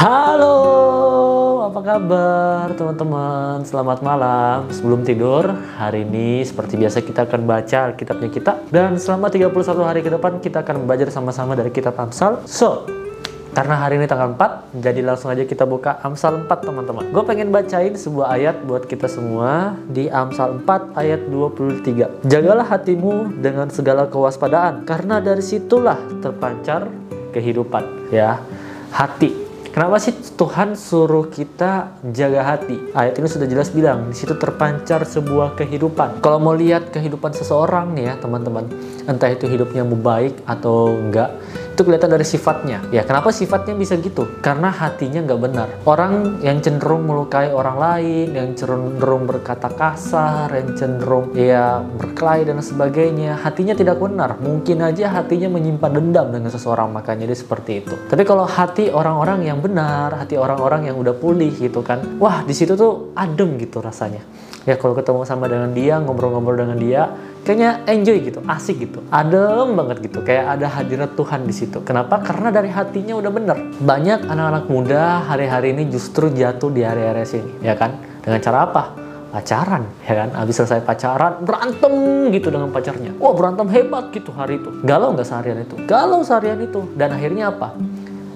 Halo, apa kabar teman-teman? Selamat malam. Sebelum tidur, hari ini seperti biasa kita akan baca kitabnya kita. Dan selama 31 hari ke depan kita akan belajar sama-sama dari kitab Amsal. So, karena hari ini tanggal 4, jadi langsung aja kita buka Amsal 4 teman-teman. Gue pengen bacain sebuah ayat buat kita semua di Amsal 4 ayat 23. Jagalah hatimu dengan segala kewaspadaan, karena dari situlah terpancar kehidupan. Ya, hati Kenapa sih Tuhan suruh kita jaga hati? Ayat ini sudah jelas bilang, di situ terpancar sebuah kehidupan. Kalau mau lihat kehidupan seseorang nih ya teman-teman, entah itu hidupnya mau baik atau enggak, itu kelihatan dari sifatnya. Ya, kenapa sifatnya bisa gitu? Karena hatinya nggak benar. Orang yang cenderung melukai orang lain, yang cenderung berkata kasar, yang cenderung ya berkelahi dan sebagainya, hatinya tidak benar. Mungkin aja hatinya menyimpan dendam dengan seseorang, makanya dia seperti itu. Tapi kalau hati orang-orang yang benar, hati orang-orang yang udah pulih gitu kan, wah di situ tuh adem gitu rasanya ya kalau ketemu sama dengan dia ngobrol-ngobrol dengan dia kayaknya enjoy gitu asik gitu adem banget gitu. Kayak ada hadirat Tuhan di situ. Kenapa? Karena dari hatinya udah bener. Banyak anak-anak muda hari-hari ini justru jatuh di area-area sini ya kan? Dengan cara apa? Pacaran ya kan? Habis selesai pacaran berantem gitu dengan pacarnya. Wah berantem hebat gitu hari itu. Galau nggak seharian itu? Galau seharian itu. Dan akhirnya apa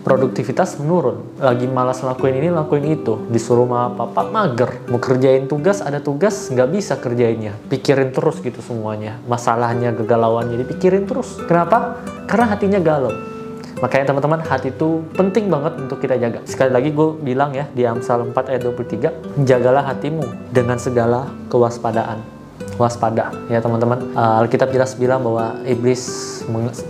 produktivitas menurun. Lagi malas lakuin ini lakuin itu. Disuruh sama papa mager. Mau kerjain tugas ada tugas nggak bisa kerjainnya. Pikirin terus gitu semuanya. Masalahnya kegalauannya dipikirin terus. Kenapa? Karena hatinya galau. Makanya teman-teman hati itu penting banget untuk kita jaga. Sekali lagi gue bilang ya di Amsal 4 ayat 23 jagalah hatimu dengan segala kewaspadaan waspada. Ya teman-teman. Uh, Alkitab jelas bilang bahwa iblis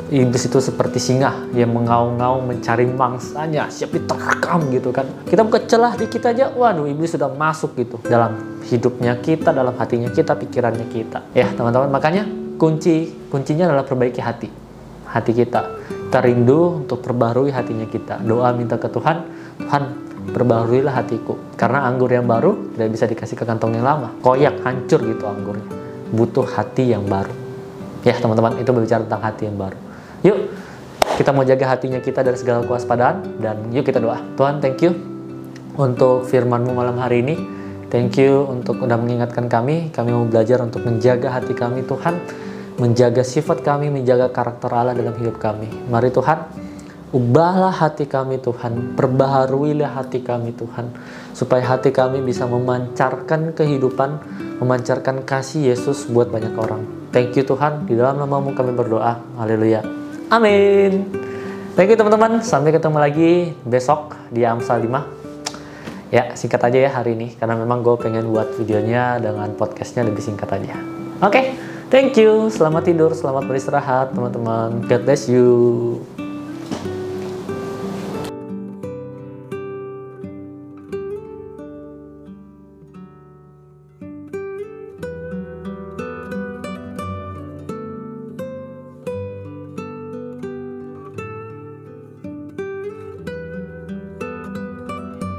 iblis itu seperti singa yang mengaung-ngaung mencari mangsanya. Siap diterkam gitu kan. Kita buka celah dikit aja waduh iblis sudah masuk gitu dalam hidupnya kita dalam hatinya kita pikirannya kita. Ya teman-teman makanya kunci kuncinya adalah perbaiki hati. Hati kita. Kita rindu untuk perbarui hatinya kita. Doa minta ke Tuhan Tuhan perbaharuilah hatiku. Karena anggur yang baru tidak bisa dikasih ke kantong yang lama. Koyak hancur gitu anggurnya. Butuh hati yang baru. Ya teman-teman itu berbicara tentang hati yang baru. Yuk kita mau jaga hatinya kita dari segala kewaspadaan. Dan yuk kita doa. Tuhan thank you untuk firmanmu malam hari ini. Thank you untuk udah mengingatkan kami. Kami mau belajar untuk menjaga hati kami Tuhan. Menjaga sifat kami menjaga karakter Allah dalam hidup kami. Mari Tuhan Ubahlah hati kami Tuhan, perbaharuilah hati kami Tuhan, supaya hati kami bisa memancarkan kehidupan, memancarkan kasih Yesus buat banyak orang. Thank you Tuhan, di dalam namamu kami berdoa. Haleluya. Amin. Thank you teman-teman, sampai ketemu lagi besok di Amsal 5. Ya, singkat aja ya hari ini, karena memang gue pengen buat videonya dengan podcastnya lebih singkat aja. Oke, okay, thank you. Selamat tidur, selamat beristirahat teman-teman. God bless you.